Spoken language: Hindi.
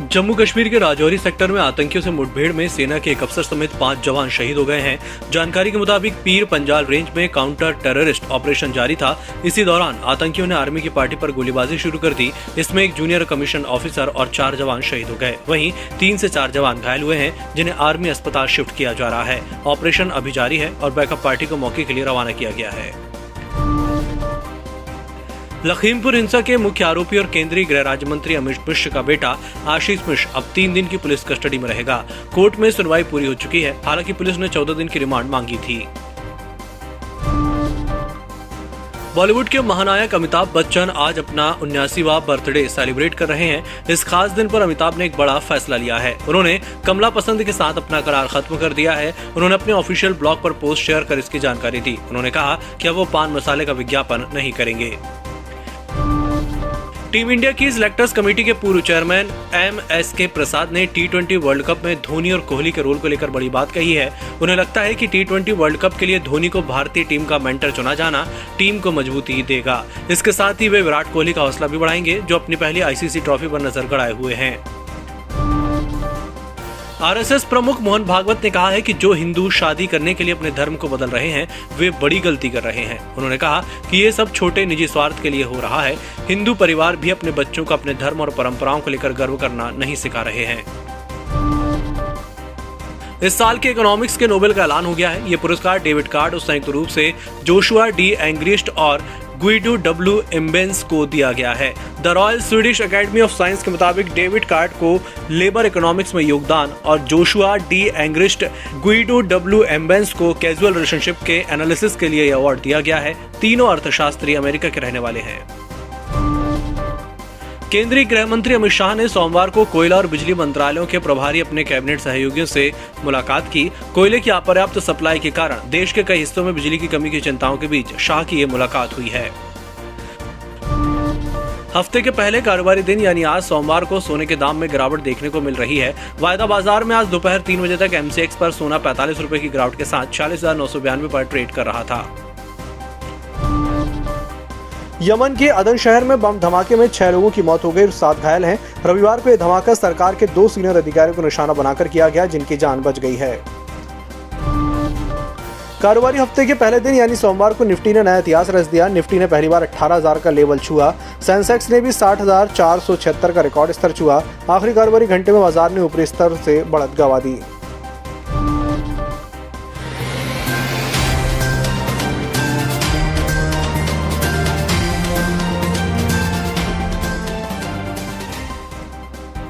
जम्मू कश्मीर के राजौरी सेक्टर में आतंकियों से मुठभेड़ में सेना के एक अफसर समेत पाँच जवान शहीद हो गए हैं। जानकारी के मुताबिक पीर पंजाल रेंज में काउंटर टेररिस्ट ऑपरेशन जारी था। इसी दौरान आतंकियों ने आर्मी की पार्टी पर गोलीबाजी शुरू कर दी। इसमें एक जूनियर कमीशन ऑफिसर और चार जवान शहीद हो गए। वहीं तीन से चार जवान घायल हुए हैं, जिन्हें आर्मी अस्पताल शिफ्ट किया जा रहा है। ऑपरेशन अभी जारी है और बैकअप पार्टी को मौके के लिए रवाना किया गया है। लखीमपुर हिंसा के मुख्य आरोपी और केंद्रीय गृह राज्य मंत्री अमित मिश्र का बेटा आशीष मिश्र अब तीन दिन की पुलिस कस्टडी में रहेगा। कोर्ट में सुनवाई पूरी हो चुकी है, हालाँकि पुलिस ने चौदह दिन की रिमांड मांगी थी। बॉलीवुड के महानायक अमिताभ बच्चन आज अपना उन्यासीवा बर्थडे सेलिब्रेट कर रहे हैं। इस खास दिन पर अमिताभ ने एक बड़ा फैसला लिया है। उन्होंने कमला पसंद के साथ अपना करार खत्म कर दिया है। उन्होंने अपने ऑफिशियल ब्लॉग पर पोस्ट शेयर कर इसकी जानकारी दी। उन्होंने कहा कि अब वो पान मसाले का विज्ञापन नहीं करेंगे। टीम इंडिया की सिलेक्टर्स कमेटी के पूर्व चेयरमैन एम एस के प्रसाद ने टी ट्वेंटी वर्ल्ड कप में धोनी और कोहली के रोल को लेकर बड़ी बात कही है। उन्हें लगता है कि टी ट्वेंटी वर्ल्ड कप के लिए धोनी को भारतीय टीम का मेंटर चुना जाना टीम को मजबूती देगा। इसके साथ ही वे विराट कोहली का हौसला भी बढ़ाएँगे, जो अपनी पहली आईसीसी ट्रॉफी पर नज़र गड़ाए हुए हैं। आरएसएस प्रमुख मोहन भागवत ने कहा है कि जो हिंदू शादी करने के लिए अपने धर्म को बदल रहे हैं, वे बड़ी गलती कर रहे हैं। उन्होंने कहा कि ये सब छोटे निजी स्वार्थ के लिए हो रहा है। हिंदू परिवार भी अपने बच्चों को अपने धर्म और परंपराओं को लेकर गर्व करना नहीं सिखा रहे हैं। इस साल के इकोनॉमिक्स के नोबेल का ऐलान हो गया है। ये पुरस्कार डेविड कार्ड और संयुक्त रूप से जोशुआ डी एंग्रिस्ट और गुइडो डब्ल्यू एम्बेंस को दिया गया है। The Royal Swedish Academy of Science के मुताबिक डेविड कार्ड को लेबर इकोनॉमिक्स में योगदान और Joshua D Angrist Guido W Imbens को कैजुअल रिलेशनशिप के एनालिसिस के लिए अवार्ड दिया गया है। तीनों अर्थशास्त्री अमेरिका के रहने वाले हैं। केंद्रीय गृह मंत्री अमित शाह ने सोमवार को कोयला और बिजली मंत्रालयों के प्रभारी अपने कैबिनेट सहयोगियों से मुलाकात की। कोयले की अपर्याप्त सप्लाई के कारण देश के कई हिस्सों में बिजली की कमी की चिंताओं के बीच शाह की ये मुलाकात हुई है। हफ़्ते के पहले कारोबारी दिन यानी आज सोमवार को सोने के दाम में गिरावट देखने को मिल रही है। वायदा बाज़ार में आज दोपहर तीन बजे तक एमसीएक्स पर सोना पैंतालीस रूपए की गिरावट के साथ छियालीस हज़ार नौ सौ बयानवे पर ट्रेड कर रहा था। यमन के अदन शहर में बम धमाके में छह लोगों की मौत हो गई और सात घायल हैं। रविवार को यह धमाका सरकार के दो सीनियर अधिकारियों को निशाना बनाकर किया गया जिनकी जान बच गई है। कारोबारी हफ़्ते के पहले दिन यानी सोमवार को निफ्टी ने नया इतिहास रच दिया। निफ्टी ने पहली बार 18,000 का लेवल छुआ। सेंसेक्स ने भी साठ का रिकॉर्ड स्तर छुआ। आखिरी कारोबारी घंटे में बाज़ार ने ऊपरी स्तर से बढ़त गवा दी।